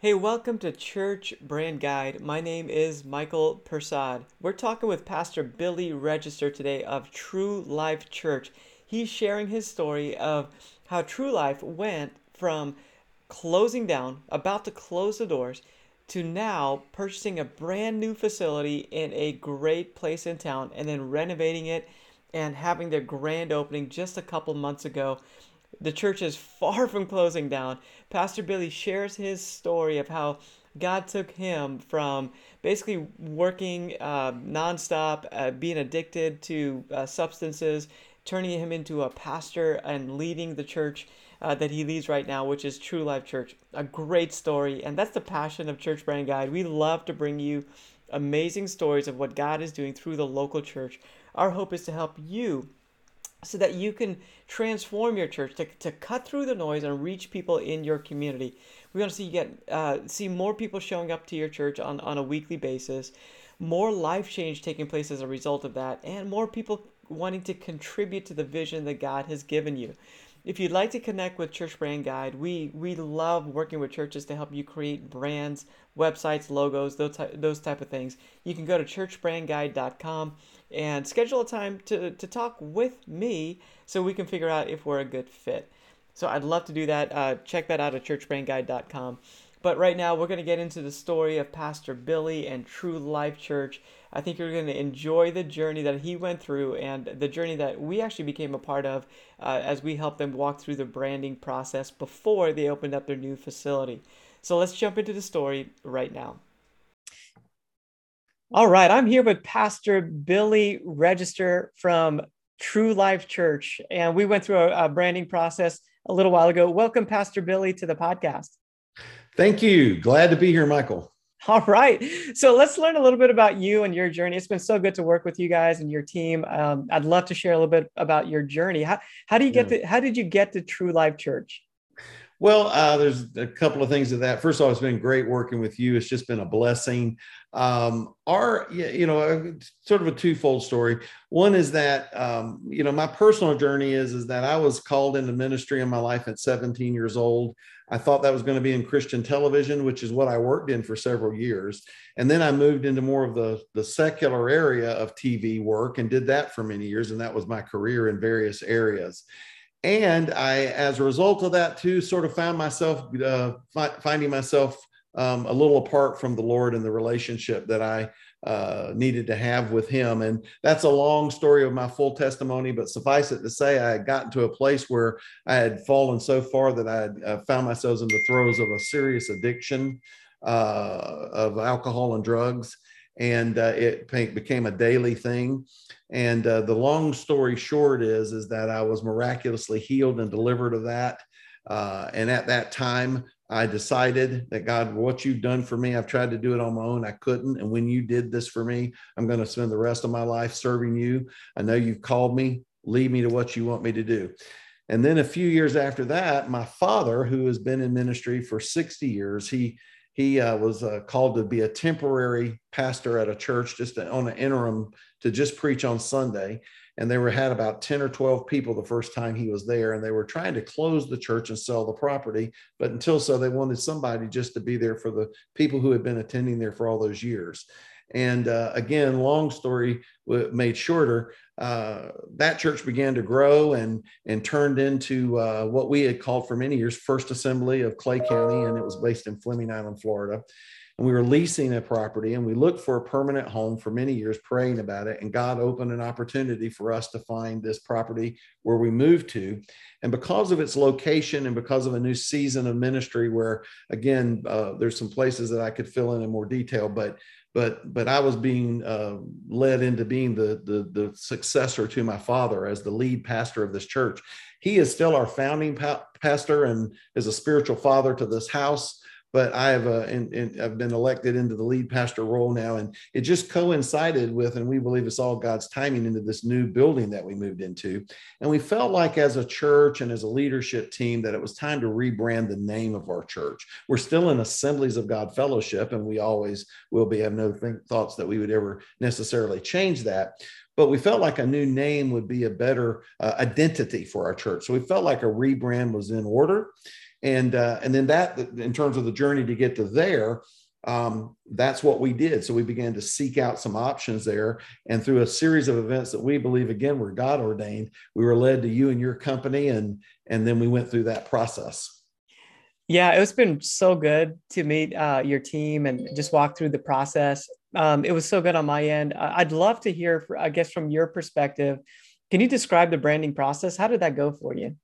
Hey, welcome to Church Brand Guide. My name is Michael Persad. We're talking with Pastor Billy Register today of True Life Church. He's sharing his story of how True Life went from closing down, about to close the doors, to now purchasing a brand new facility in a great place in town and then renovating it and having their grand opening just a couple months ago. The church is far from closing down. Pastor Billy shares his story of how God took him from basically working uh, nonstop, uh, being addicted to uh, substances, turning him into a pastor and leading the church uh, that he leads right now, which is True Life Church. A great story, and that's the passion of Church Brand Guide. We love to bring you amazing stories of what God is doing through the local church. Our hope is to help you so that you can transform your church to, to cut through the noise and reach people in your community. We want to see you get uh, see more people showing up to your church on, on a weekly basis, more life change taking place as a result of that, and more people wanting to contribute to the vision that God has given you. If you'd like to connect with Church Brand Guide, we we love working with churches to help you create brands, websites, logos, those type, those type of things. You can go to churchbrandguide.com and schedule a time to, to talk with me so we can figure out if we're a good fit. So I'd love to do that. Uh, check that out at churchbrandguide.com. But right now, we're going to get into the story of Pastor Billy and True Life Church. I think you're going to enjoy the journey that he went through and the journey that we actually became a part of uh, as we helped them walk through the branding process before they opened up their new facility. So let's jump into the story right now. All right, I'm here with Pastor Billy Register from True Life Church, and we went through a, a branding process a little while ago. Welcome, Pastor Billy, to the podcast. Thank you. Glad to be here, Michael. All right. So let's learn a little bit about you and your journey. It's been so good to work with you guys and your team. Um, I'd love to share a little bit about your journey. How, how do you get yeah. to, how did you get to True Life Church? Well, uh, there's a couple of things to that. First of all, it's been great working with you. It's just been a blessing. Um, our, you know, uh, sort of a twofold story. One is that, um, you know, my personal journey is is that I was called into ministry in my life at 17 years old. I thought that was going to be in Christian television, which is what I worked in for several years. And then I moved into more of the, the secular area of TV work and did that for many years. And that was my career in various areas. And I, as a result of that, too, sort of found myself uh, fi- finding myself um, a little apart from the Lord and the relationship that I uh, needed to have with him. And that's a long story of my full testimony, but suffice it to say, I had gotten to a place where I had fallen so far that I had uh, found myself in the throes of a serious addiction uh, of alcohol and drugs. And uh, it became a daily thing. And uh, the long story short is, is that I was miraculously healed and delivered of that. Uh, and at that time, I decided that God, what you've done for me, I've tried to do it on my own. I couldn't. And when you did this for me, I'm going to spend the rest of my life serving you. I know you've called me, lead me to what you want me to do. And then a few years after that, my father, who has been in ministry for 60 years, he he uh, was uh, called to be a temporary pastor at a church just on an interim to just preach on Sunday. And they were had about 10 or 12 people the first time he was there and they were trying to close the church and sell the property. But until so they wanted somebody just to be there for the people who had been attending there for all those years. And uh, again long story made shorter uh, that church began to grow and and turned into uh, what we had called for many years first assembly of clay county and it was based in fleming island florida. And we were leasing a property and we looked for a permanent home for many years praying about it and god opened an opportunity for us to find this property where we moved to. And because of its location and because of a new season of ministry where again uh, there's some places that i could fill in in more detail but but but i was being uh, led into being the, the the successor to my father as the lead pastor of this church. He is still our founding pa- pastor and is a spiritual father to this house but I have uh, I've been elected into the lead pastor role now, and it just coincided with, and we believe it's all God's timing into this new building that we moved into, and we felt like as a church and as a leadership team that it was time to rebrand the name of our church. We're still in Assemblies of God Fellowship, and we always will be. Have no thoughts that we would ever necessarily change that, but we felt like a new name would be a better uh, identity for our church. So we felt like a rebrand was in order. And uh, and then that in terms of the journey to get to there um, that's what we did. So we began to seek out some options there. And through a series of events that we believe again were god ordained we were led to you and your company and and then we went through that process. Yeah it's been so good to meet uh, your team and just walk through the process. Um, it was so good on my end. I'd love to hear i guess from your perspective can you describe the branding process? How did that go for you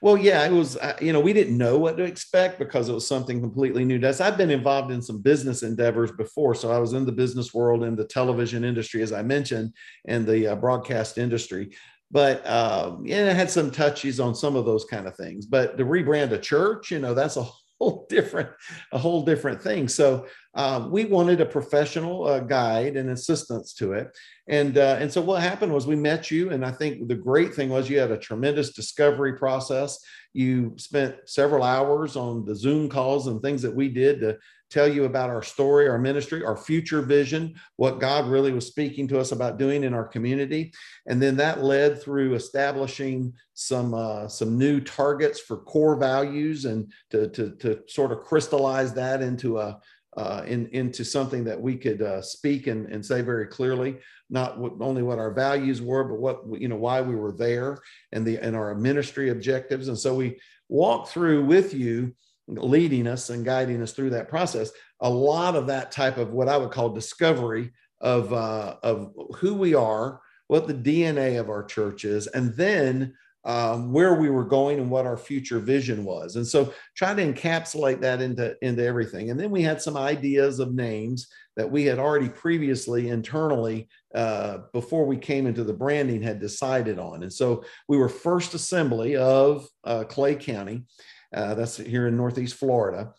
well, yeah, it was, uh, you know, we didn't know what to expect because it was something completely new to us. I've been involved in some business endeavors before. So I was in the business world, in the television industry, as I mentioned, and the uh, broadcast industry. But um, yeah, it had some touches on some of those kind of things. But to rebrand a church, you know, that's a whole different, a whole different thing. So um, we wanted a professional uh, guide and assistance to it. And, uh, and so what happened was we met you. And I think the great thing was you had a tremendous discovery process. You spent several hours on the Zoom calls and things that we did to tell you about our story, our ministry, our future vision, what God really was speaking to us about doing in our community. And then that led through establishing some uh, some new targets for core values and to, to, to sort of crystallize that into a uh, in, into something that we could uh, speak and, and say very clearly, not only what our values were, but what you know why we were there and the and our ministry objectives. And so we walk through with you, leading us and guiding us through that process. A lot of that type of what I would call discovery of uh, of who we are, what the DNA of our church is, and then um, where we were going and what our future vision was. And so try to encapsulate that into, into everything. And then we had some ideas of names that we had already previously internally, uh, before we came into the branding, had decided on. And so we were First Assembly of uh, Clay County. Uh, that's here in Northeast Florida.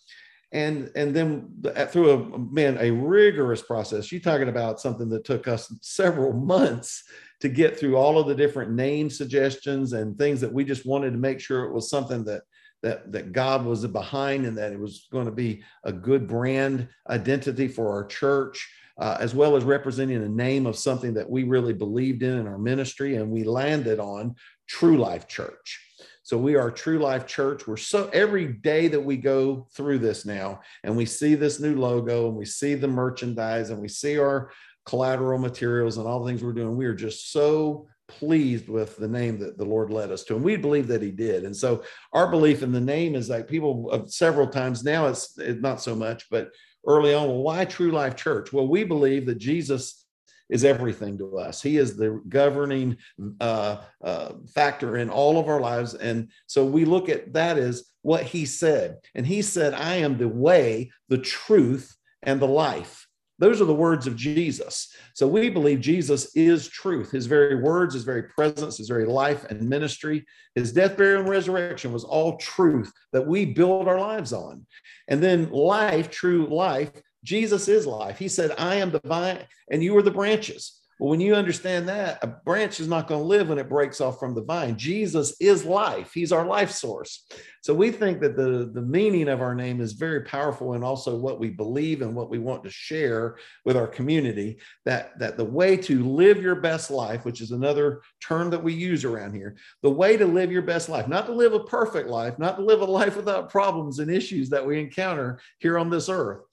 And, and then through a man a rigorous process you're talking about something that took us several months to get through all of the different name suggestions and things that we just wanted to make sure it was something that that that God was behind and that it was going to be a good brand identity for our church. Uh, as well as representing the name of something that we really believed in in our ministry, and we landed on True Life Church. So we are True Life Church. We're so every day that we go through this now, and we see this new logo, and we see the merchandise, and we see our collateral materials and all the things we're doing. We are just so pleased with the name that the Lord led us to. And we believe that He did. And so our belief in the name is like people uh, several times now, it's, it's not so much, but early on, well, why True Life Church? Well, we believe that Jesus is everything to us. He is the governing uh, uh, factor in all of our lives. And so we look at that as what He said. And He said, I am the way, the truth, and the life. Those are the words of Jesus. So we believe Jesus is truth. His very words, his very presence, his very life and ministry, his death, burial, and resurrection was all truth that we build our lives on. And then life, true life, Jesus is life. He said, I am the vine and you are the branches. Well, when you understand that, a branch is not going to live when it breaks off from the vine. Jesus is life. He's our life source. So we think that the, the meaning of our name is very powerful and also what we believe and what we want to share with our community. That, that the way to live your best life, which is another term that we use around here, the way to live your best life, not to live a perfect life, not to live a life without problems and issues that we encounter here on this earth,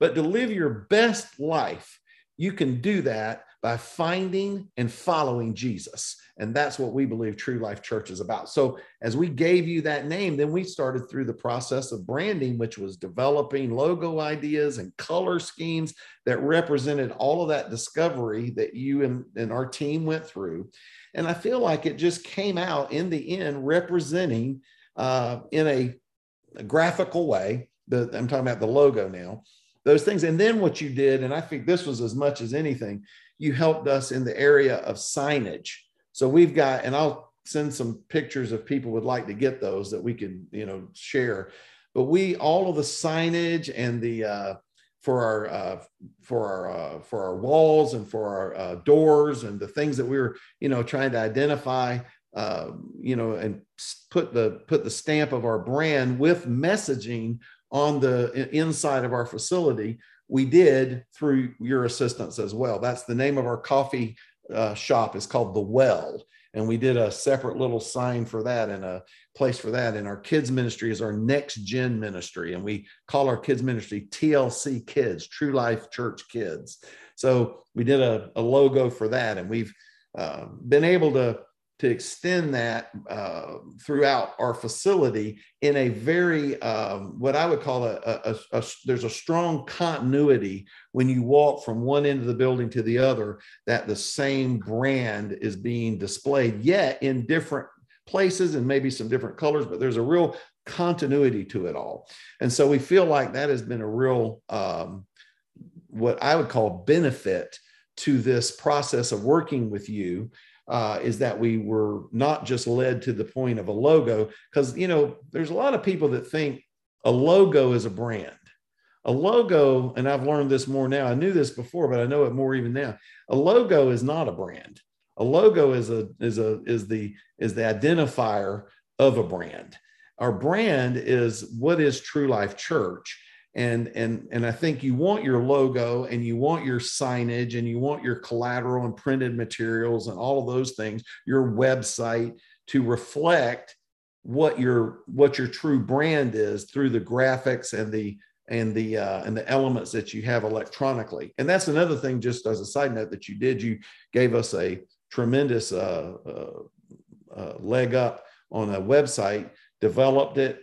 but to live your best life, you can do that by finding and following Jesus. And that's what we believe True Life Church is about. So, as we gave you that name, then we started through the process of branding, which was developing logo ideas and color schemes that represented all of that discovery that you and, and our team went through. And I feel like it just came out in the end representing uh, in a, a graphical way. The, I'm talking about the logo now, those things. And then what you did, and I think this was as much as anything, you helped us in the area of signage. So we've got, and I'll send some pictures if people would like to get those that we can, you know, share. But we all of the signage and the uh, for our uh, for our uh, for our walls and for our uh, doors and the things that we were, you know, trying to identify, uh, you know, and put the put the stamp of our brand with messaging on the inside of our facility we did through your assistance as well. That's the name of our coffee uh, shop is called The Well. and we did a separate little sign for that and a place for that. And our kids ministry is our next gen ministry, and we call our kids ministry TLC Kids, True Life Church Kids. So we did a, a logo for that, and we've uh, been able to to extend that uh, throughout our facility in a very um, what I would call a, a, a, a, there's a strong continuity when you walk from one end of the building to the other that the same brand is being displayed yet in different places and maybe some different colors but there's a real continuity to it all. And so we feel like that has been a real um, what I would call benefit to this process of working with you uh, is that we were not just led to the point of a logo because you know there's a lot of people that think a logo is a brand. A logo and i've learned this more now i knew this before but i know it more even now. A logo is not a brand. A logo is a is a is the is the identifier of a brand. Our brand is what is true life church and and and i think you want your logo and you want your signage and you want your collateral and printed materials and all of those things your website to reflect what your what your true brand is through the graphics and the and the uh, and the elements that you have electronically. And that's another thing just as a side note that you did you gave us a tremendous uh, uh, uh leg up on a website developed it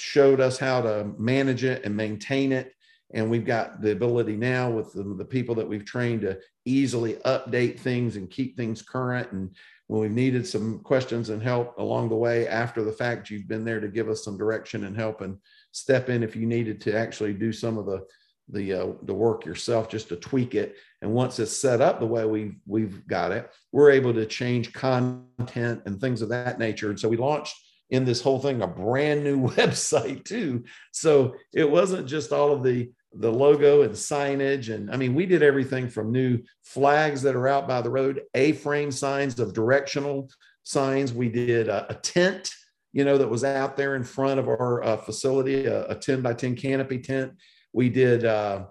showed us how to manage it and maintain it. And we've got the ability now with the, the, people that we've trained to easily update things and keep things current. And when we've needed some questions and help along the way after the fact, you've been there to give us some direction and help and step in if you needed to actually do some of the the uh, the work yourself just to tweak it and once it's set up the way we've we've got it we're able to change content and things of that nature and so we launched in this whole thing a brand new website too. So it wasn't just all of the the logo and signage and i mean we did everything from new flags that are out by the road a frame signs of directional signs. We did a, a, tent you know that was out there in front of our uh, facility a, a, 10 by 10 canopy tent. We did uh,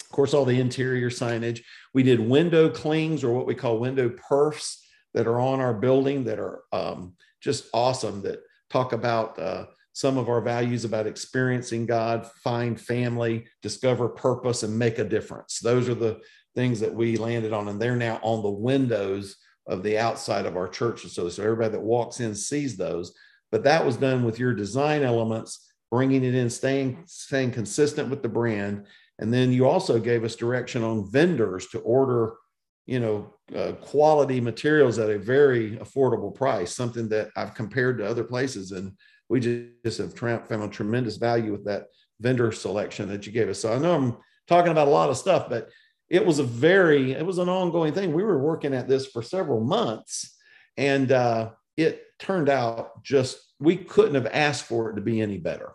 of course all the interior signage. We did window clings or what we call window perfs that are on our building that are um, just awesome that talk about uh, some of our values about experiencing God, find family, discover purpose, and make a difference. Those are the things that we landed on, and they're now on the windows of the outside of our church facility. So everybody that walks in sees those. But that was done with your design elements, bringing it in, staying staying consistent with the brand, and then you also gave us direction on vendors to order you know, uh, quality materials at a very affordable price, something that I've compared to other places. And we just have found tremendous value with that vendor selection that you gave us. So I know I'm talking about a lot of stuff, but it was a very, it was an ongoing thing. We were working at this for several months and uh, it turned out just, we couldn't have asked for it to be any better.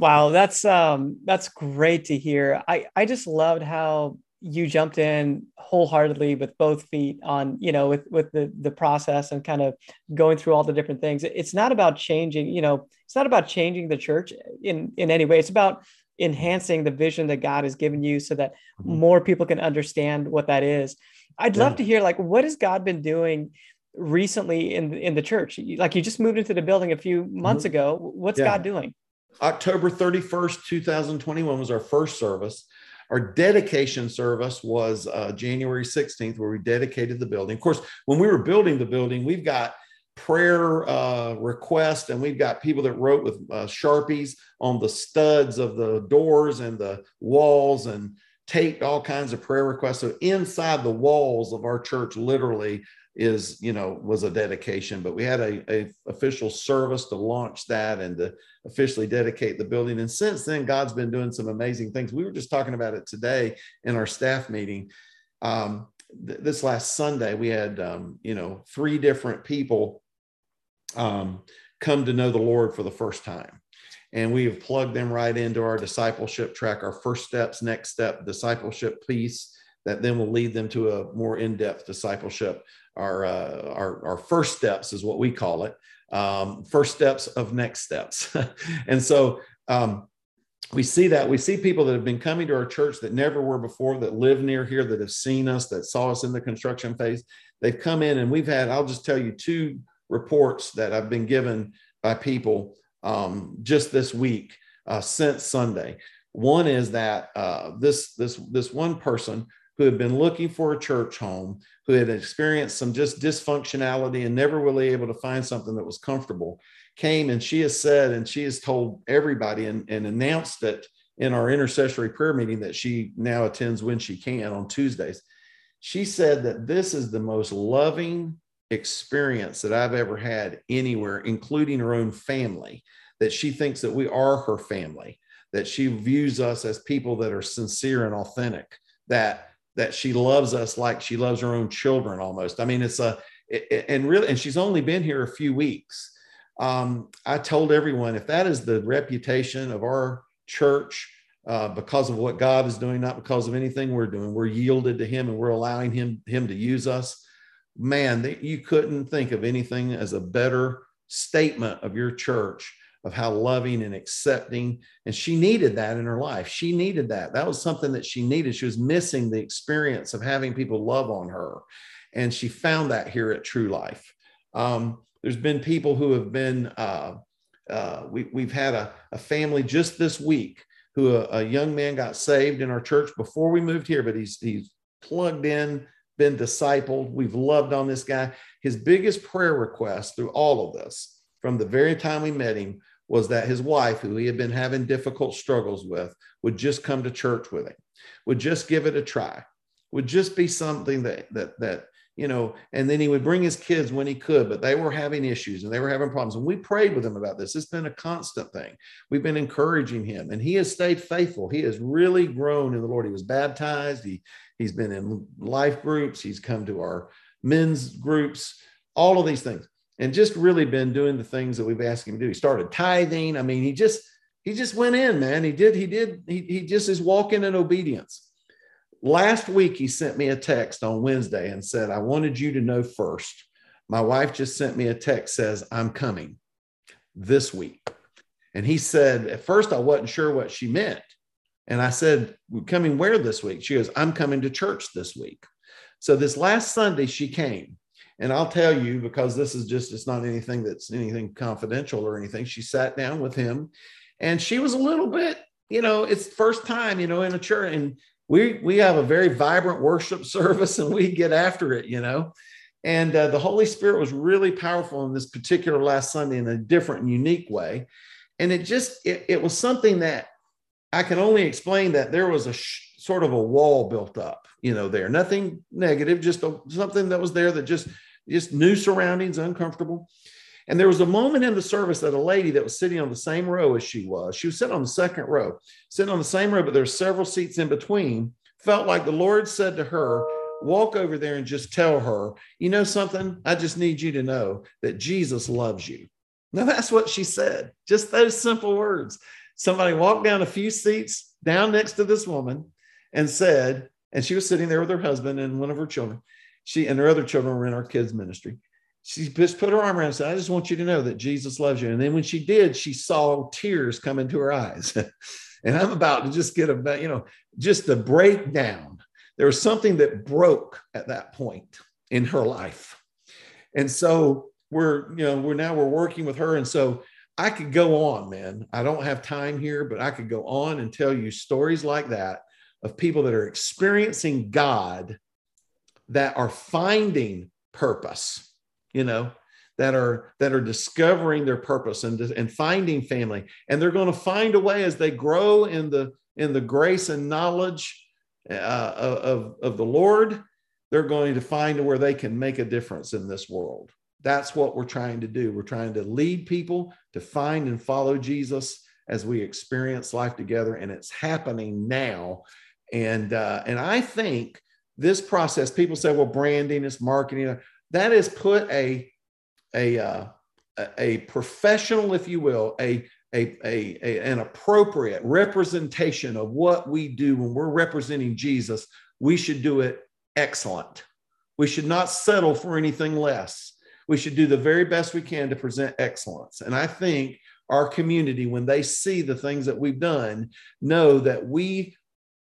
Wow, that's um that's great to hear. I I just loved how you jumped in wholeheartedly with both feet on you know with with the the process and kind of going through all the different things it's not about changing you know it's not about changing the church in in any way it's about enhancing the vision that god has given you so that mm-hmm. more people can understand what that is i'd yeah. love to hear like what has god been doing recently in in the church like you just moved into the building a few months mm-hmm. ago what's yeah. god doing october 31st 2021 was our first service our dedication service was uh, January 16th, where we dedicated the building. Of course, when we were building the building, we've got prayer uh, requests and we've got people that wrote with uh, Sharpies on the studs of the doors and the walls and taped all kinds of prayer requests. So inside the walls of our church, literally, is you know was a dedication but we had a, a, official service to launch that and to officially dedicate the building. And since then god's been doing some amazing things. We were just talking about it today in our staff meeting. Um, th- this last sunday we had um, you know three different people um, come to know the lord for the first time. And we have plugged them right into our discipleship track our first steps next step discipleship piece that then will lead them to a more in-depth discipleship our, uh, our, our first steps is what we call it. Um, first steps of next steps. and so um, we see that we see people that have been coming to our church that never were before, that live near here, that have seen us, that saw us in the construction phase, they've come in and we've had, I'll just tell you two reports that I've been given by people um, just this week uh, since Sunday. One is that uh, this this this one person who had been looking for a church home, who had experienced some just dysfunctionality and never really able to find something that was comfortable, came and she has said and she has told everybody and, and announced it in our intercessory prayer meeting that she now attends when she can on Tuesdays. She said that this is the most loving experience that I've ever had anywhere, including her own family, that she thinks that we are her family, that she views us as people that are sincere and authentic, that that she loves us like she loves her own children almost. I mean, it's a it, and really, and she's only been here a few weeks. Um, I told everyone if that is the reputation of our church, uh, because of what God is doing, not because of anything we're doing, we're yielded to Him and we're allowing Him Him to use us man, that you couldn't think of anything as a better statement of your church of how loving and accepting. And she needed that in her life. She needed that. That was something that she needed. She was missing the experience of having people love on her. And she found that here at True Life. Um, there's been people who have been, uh, uh, we, we've had a, a, family just this week who a, a young man got saved in our church before we moved here, but he's, he's plugged in been discipled. We've loved on this guy. His biggest prayer request through all of this, from the very time we met him, was that his wife, who he had been having difficult struggles with, would just come to church with him, would just give it a try, would just be something that that that you know, and then he would bring his kids when he could, but they were having issues and they were having problems. And we prayed with him about this. It's been a constant thing. We've been encouraging him, and he has stayed faithful. He has really grown in the Lord. He was baptized. He he's been in life groups. He's come to our men's groups. All of these things, and just really been doing the things that we've asked him to do. He started tithing. I mean, he just he just went in, man. He did. He did. He he just is walking in obedience last week he sent me a text on Wednesday and said, I wanted you to know first. My wife just sent me a text says, I'm coming this week. And he said, at first I wasn't sure what she meant. And I said, We're coming where this week? She goes, I'm coming to church this week. So this last Sunday she came. And I'll tell you, because this is just, it's not anything that's anything confidential or anything. She sat down with him and she was a little bit, you know, it's first time, you know, in a church. And we we have a very vibrant worship service and we get after it you know and uh, the holy spirit was really powerful in this particular last sunday in a different and unique way and it just it, it was something that i can only explain that there was a sh- sort of a wall built up you know there nothing negative just a, something that was there that just just new surroundings uncomfortable and there was a moment in the service that a lady that was sitting on the same row as she was, she was sitting on the second row, sitting on the same row, but there's several seats in between, felt like the Lord said to her, walk over there and just tell her, you know something? I just need you to know that Jesus loves you. Now that's what she said. Just those simple words. Somebody walked down a few seats down next to this woman and said, and she was sitting there with her husband and one of her children. She and her other children were in our kids' ministry she just put her arm around and said, I just want you to know that Jesus loves you. And then when she did, she saw tears come into her eyes. and I'm about to just get a, you know, just a breakdown. There was something that broke at that point in her life. And so we're, you know, we're now we're working with her. And so I could go on, man. I don't have time here, but I could go on and tell you stories like that of people that are experiencing God that are finding purpose you know that are that are discovering their purpose and and finding family. And they're going to find a way as they grow in the in the grace and knowledge uh, of of the lord they're going to find where they can make a difference in this world. That's what we're trying to do. We're trying to lead people to find and follow jesus as we experience life together and it's happening now. And uh, and i think this process people say well branding is marketing that is put a a uh, a professional, if you will, a, a, a, a, an appropriate representation of what we do when we're representing Jesus, we should do it excellent. We should not settle for anything less. We should do the very best we can to present excellence. And I think our community, when they see the things that we've done, know that we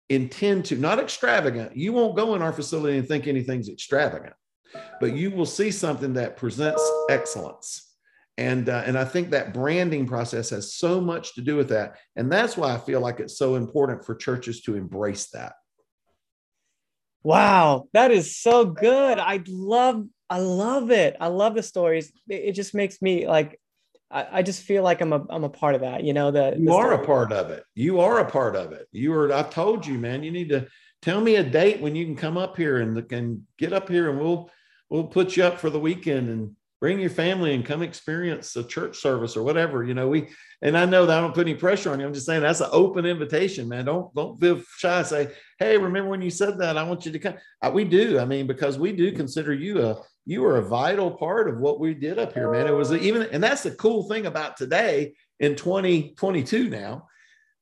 intend to, not extravagant. You won't go in our facility and think anything's extravagant but you will see something that presents excellence. And, uh, and I think that branding process has so much to do with that. And that's why I feel like it's so important for churches to embrace that. Wow, that is so good. I love, I love it. I love the stories. It, it just makes me like, I, I, just feel like I'm a, I'm a part of that. You know, that you the are a part of it. You are a part of it. You are. I've told you, man. You need to tell me a date when you can come up here and and get up here, and we'll we'll put you up for the weekend and bring your family and come experience a church service or whatever. You know, we and I know that I don't put any pressure on you. I'm just saying that's an open invitation, man. Don't don't feel shy. Say, hey, remember when you said that? I want you to come. Uh, we do. I mean, because we do consider you a you are a vital part of what we did up here, man. It was even, and that's the cool thing about today in 2022 now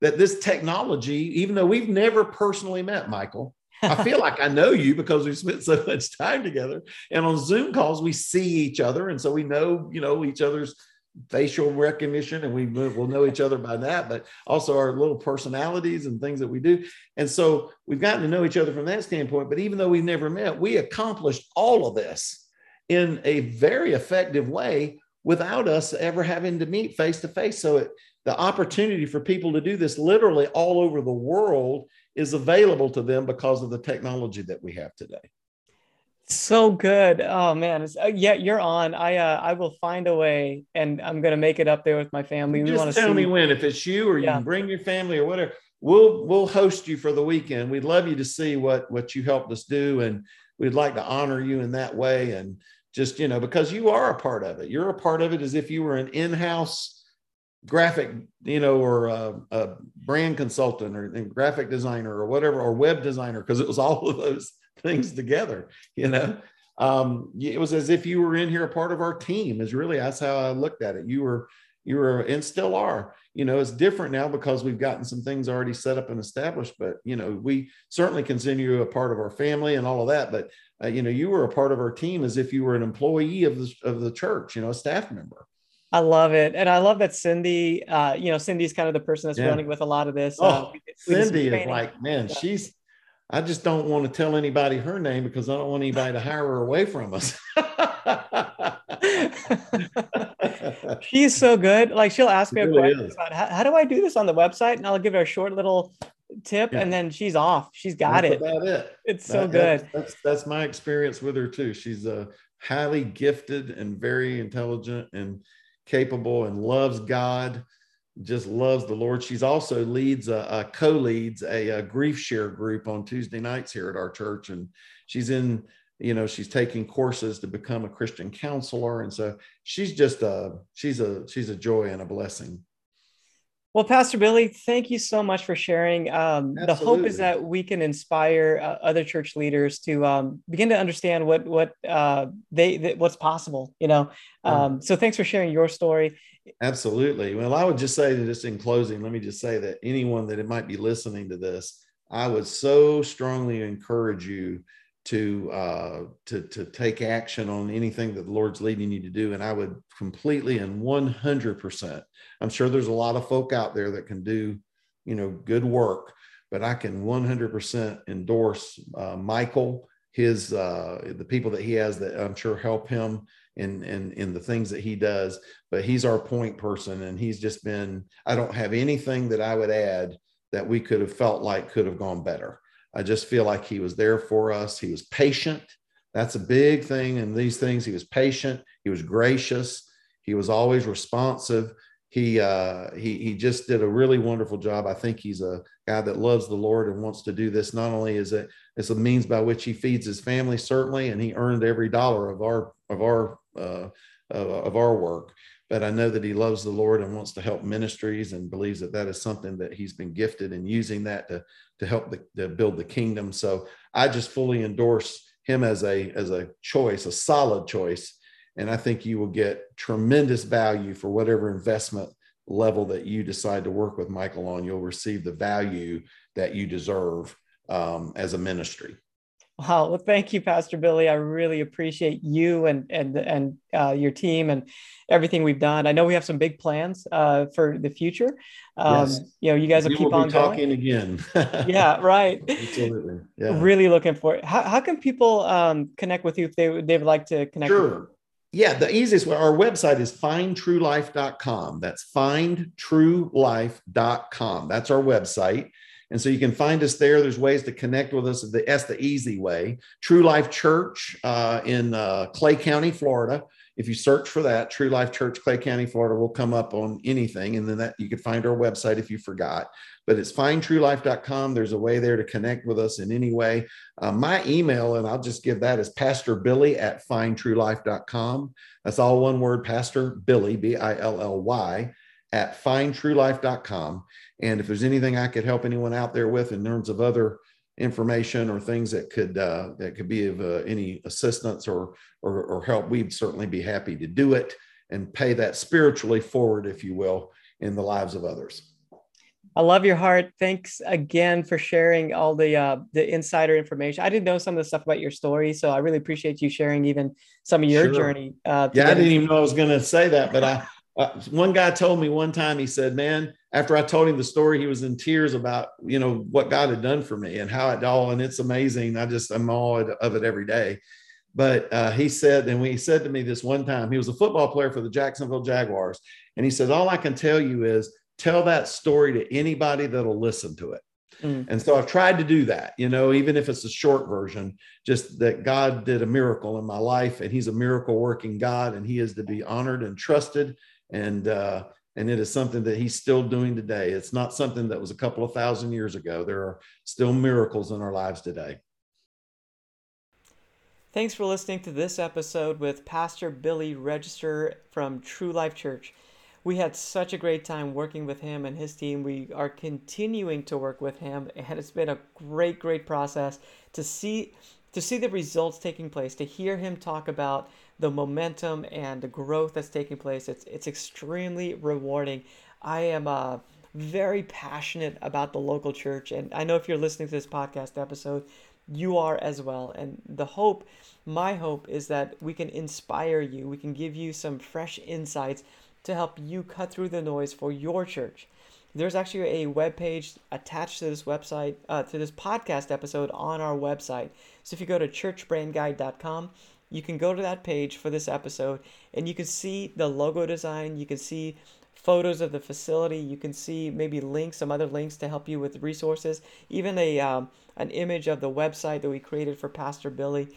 that this technology, even though we've never personally met, Michael, I feel like I know you because we spent so much time together. And on Zoom calls, we see each other. And so we know, you know, each other's facial recognition and we will know each other by that, but also our little personalities and things that we do. And so we've gotten to know each other from that standpoint. But even though we've never met, we accomplished all of this in a very effective way without us ever having to meet face to face. So it, the opportunity for people to do this literally all over the world is available to them because of the technology that we have today. So good. Oh man. It's, uh, yeah, you're on. I uh, I will find a way and I'm going to make it up there with my family. We want to tell see... me when if it's you or you yeah. can bring your family or whatever. We'll we'll host you for the weekend. We'd love you to see what what you helped us do and we'd like to honor you in that way and just you know because you are a part of it. You're a part of it as if you were an in-house graphic, you know, or a, a brand consultant or graphic designer or whatever, or web designer, because it was all of those things together, you know. Um, it was as if you were in here a part of our team, is really that's how I looked at it. You were, you were, and still are. You know, it's different now because we've gotten some things already set up and established, but you know, we certainly consider you a part of our family and all of that. But uh, you know, you were a part of our team as if you were an employee of the of the church, you know, a staff member. I love it, and I love that Cindy. Uh, you know, Cindy's kind of the person that's yeah. running with a lot of this. Oh, uh, we, we Cindy is like, man, yeah. she's. I just don't want to tell anybody her name because I don't want anybody to hire her away from us. she's so good. Like she'll ask me really a question about how, how, do I do this on the website, and I'll give her a short little tip, yeah. and then she's off. She's got that's it. About it. It's that, so good. That's, that's my experience with her too. She's a highly gifted and very intelligent and capable and loves God, just loves the Lord. She's also leads a, a co-leads a, a, grief share group on Tuesday nights here at our church, and she's in. You know, she's taking courses to become a Christian counselor, and so she's just a she's a she's a joy and a blessing. Well, Pastor Billy, thank you so much for sharing. Um, the hope is that we can inspire uh, other church leaders to um, begin to understand what what uh, they, what's possible. You know, um, so thanks for sharing your story. Absolutely. Well, I would just say that just in closing, let me just say that anyone that might be listening to this, I would so strongly encourage you to uh, to to take action on anything that the Lord's leading you to do. And I would completely and one hundred percent. I'm sure there's a lot of folk out there that can do, you know, good work, but I can one hundred percent endorse uh, Michael, his uh, the people that he has that I'm sure help him in in in the things that he does. But he's our point person, and he's just been. I don't have anything that I would add that we could have felt like could have gone better I just feel like he was there for us. He was patient. That's a big thing in these things. He was patient. He was gracious. He was always responsive. He uh, he he just did a really wonderful job. I think he's a guy that loves the Lord and wants to do this. Not only is it it's a means by which he feeds his family, certainly, and he earned every dollar of our of our uh, of our work but I know that he loves the Lord and wants to help ministries and believes that that is something that he's been gifted in using that to, to help the, to build the kingdom. So I just fully endorse him as a, as a choice, a solid choice. And I think you will get tremendous value for whatever investment level that you decide to work with Michael on. You'll receive the value that you deserve um, as a ministry. Wow. Well, thank you, Pastor Billy. I really appreciate you and and and uh, your team and everything we've done. I know we have some big plans uh, for the future. Um, yes. You know, you guys will we keep will on talking going. again. yeah. Right. Absolutely. Yeah. Really looking for it. How, how can people um, connect with you if they they would like to connect? Sure. Yeah, the easiest way, our website is findtruelife.com. That's findtruelife.com. That's our website. And so you can find us there. There's ways to connect with us. That's the easy way. True Life Church uh, in uh, Clay County, Florida. If you search for that, True Life Church, Clay County, Florida, will come up on anything. And then that you can find our website if you forgot. But it's findtruelife.com. There's a way there to connect with us in any way. Uh, my email, and I'll just give that, is Pastor Billy at findtruelife.com. That's all one word, Pastor Billy, B I L L Y, at findtruelife.com. And if there's anything I could help anyone out there with in terms of other information or things that could uh, that could be of uh, any assistance or, or, or help, we'd certainly be happy to do it and pay that spiritually forward, if you will, in the lives of others. I love your heart. Thanks again for sharing all the uh, the insider information. I didn't know some of the stuff about your story, so I really appreciate you sharing even some of your sure. journey. Uh, yeah, I didn't even know I was going to say that, but I uh, one guy told me one time, he said, man, after I told him the story, he was in tears about, you know, what God had done for me and how it all, and it's amazing. I just, I'm all of it every day. But uh, he said, and he said to me this one time, he was a football player for the Jacksonville Jaguars. And he said, all I can tell you is tell that story to anybody that'll listen to it. Mm. And so I've tried to do that, you know, even if it's a short version, just that God did a miracle in my life and he's a miracle working God and he is to be honored and trusted and uh, and it is something that he's still doing today. It's not something that was a couple of thousand years ago. There are still miracles in our lives today. Thanks for listening to this episode with Pastor Billy Register from True Life Church. We had such a great time working with him and his team. We are continuing to work with him, and it's been a great, great process to see to see the results taking place, to hear him talk about the momentum and the growth that's taking place. It's it's extremely rewarding. I am uh, very passionate about the local church, and I know if you're listening to this podcast episode, you are as well. And the hope, my hope, is that we can inspire you. We can give you some fresh insights to help you cut through the noise for your church. There's actually a web page attached to this website, uh, to this podcast episode on our website. So if you go to churchbrandguide.com, you can go to that page for this episode and you can see the logo design. You can see photos of the facility. You can see maybe links, some other links to help you with resources, even a um, an image of the website that we created for Pastor Billy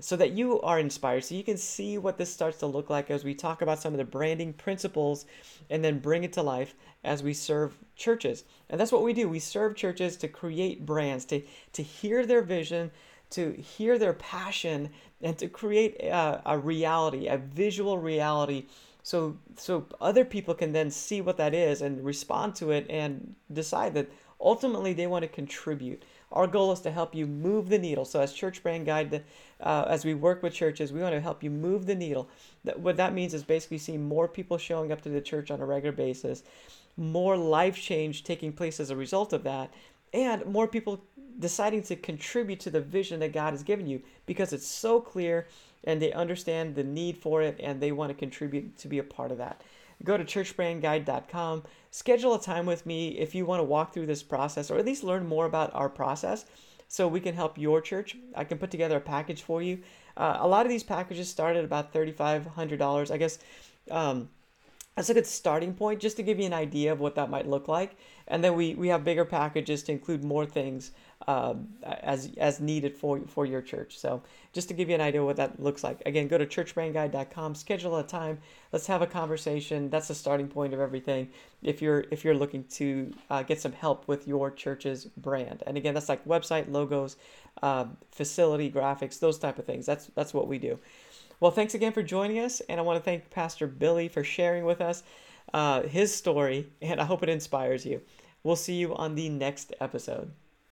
so that you are inspired. So you can see what this starts to look like as we talk about some of the branding principles and then bring it to life as we serve churches. And that's what we do. We serve churches to create brands, to, to hear their vision, to hear their passion and to create a, a, reality, a visual reality, so so other people can then see what that is and respond to it and decide that ultimately they want to contribute. Our goal is to help you move the needle. So as Church Brand Guide, uh, as we work with churches, we want to help you move the needle. That, what that means is basically seeing more people showing up to the church on a regular basis, more life change taking place as a result of that, and more people deciding to contribute to the vision that God has given you because it's so clear and they understand the need for it and they want to contribute to be a part of that. Go to churchbrandguide.com, schedule a time with me if you want to walk through this process or at least learn more about our process so we can help your church. I can put together a package for you. Uh, a lot of these packages start at about $3,500. I guess um, that's a good starting point just to give you an idea of what that might look like. And then we, we have bigger packages to include more things uh, as as needed for for your church. So just to give you an idea what that looks like. Again, go to churchbrandguide.com, schedule a time. Let's have a conversation. That's the starting point of everything. If you're if you're looking to uh, get some help with your church's brand, and again, that's like website logos, uh, facility graphics, those type of things. That's that's what we do. Well, thanks again for joining us, and I want to thank Pastor Billy for sharing with us uh, his story, and I hope it inspires you. We'll see you on the next episode.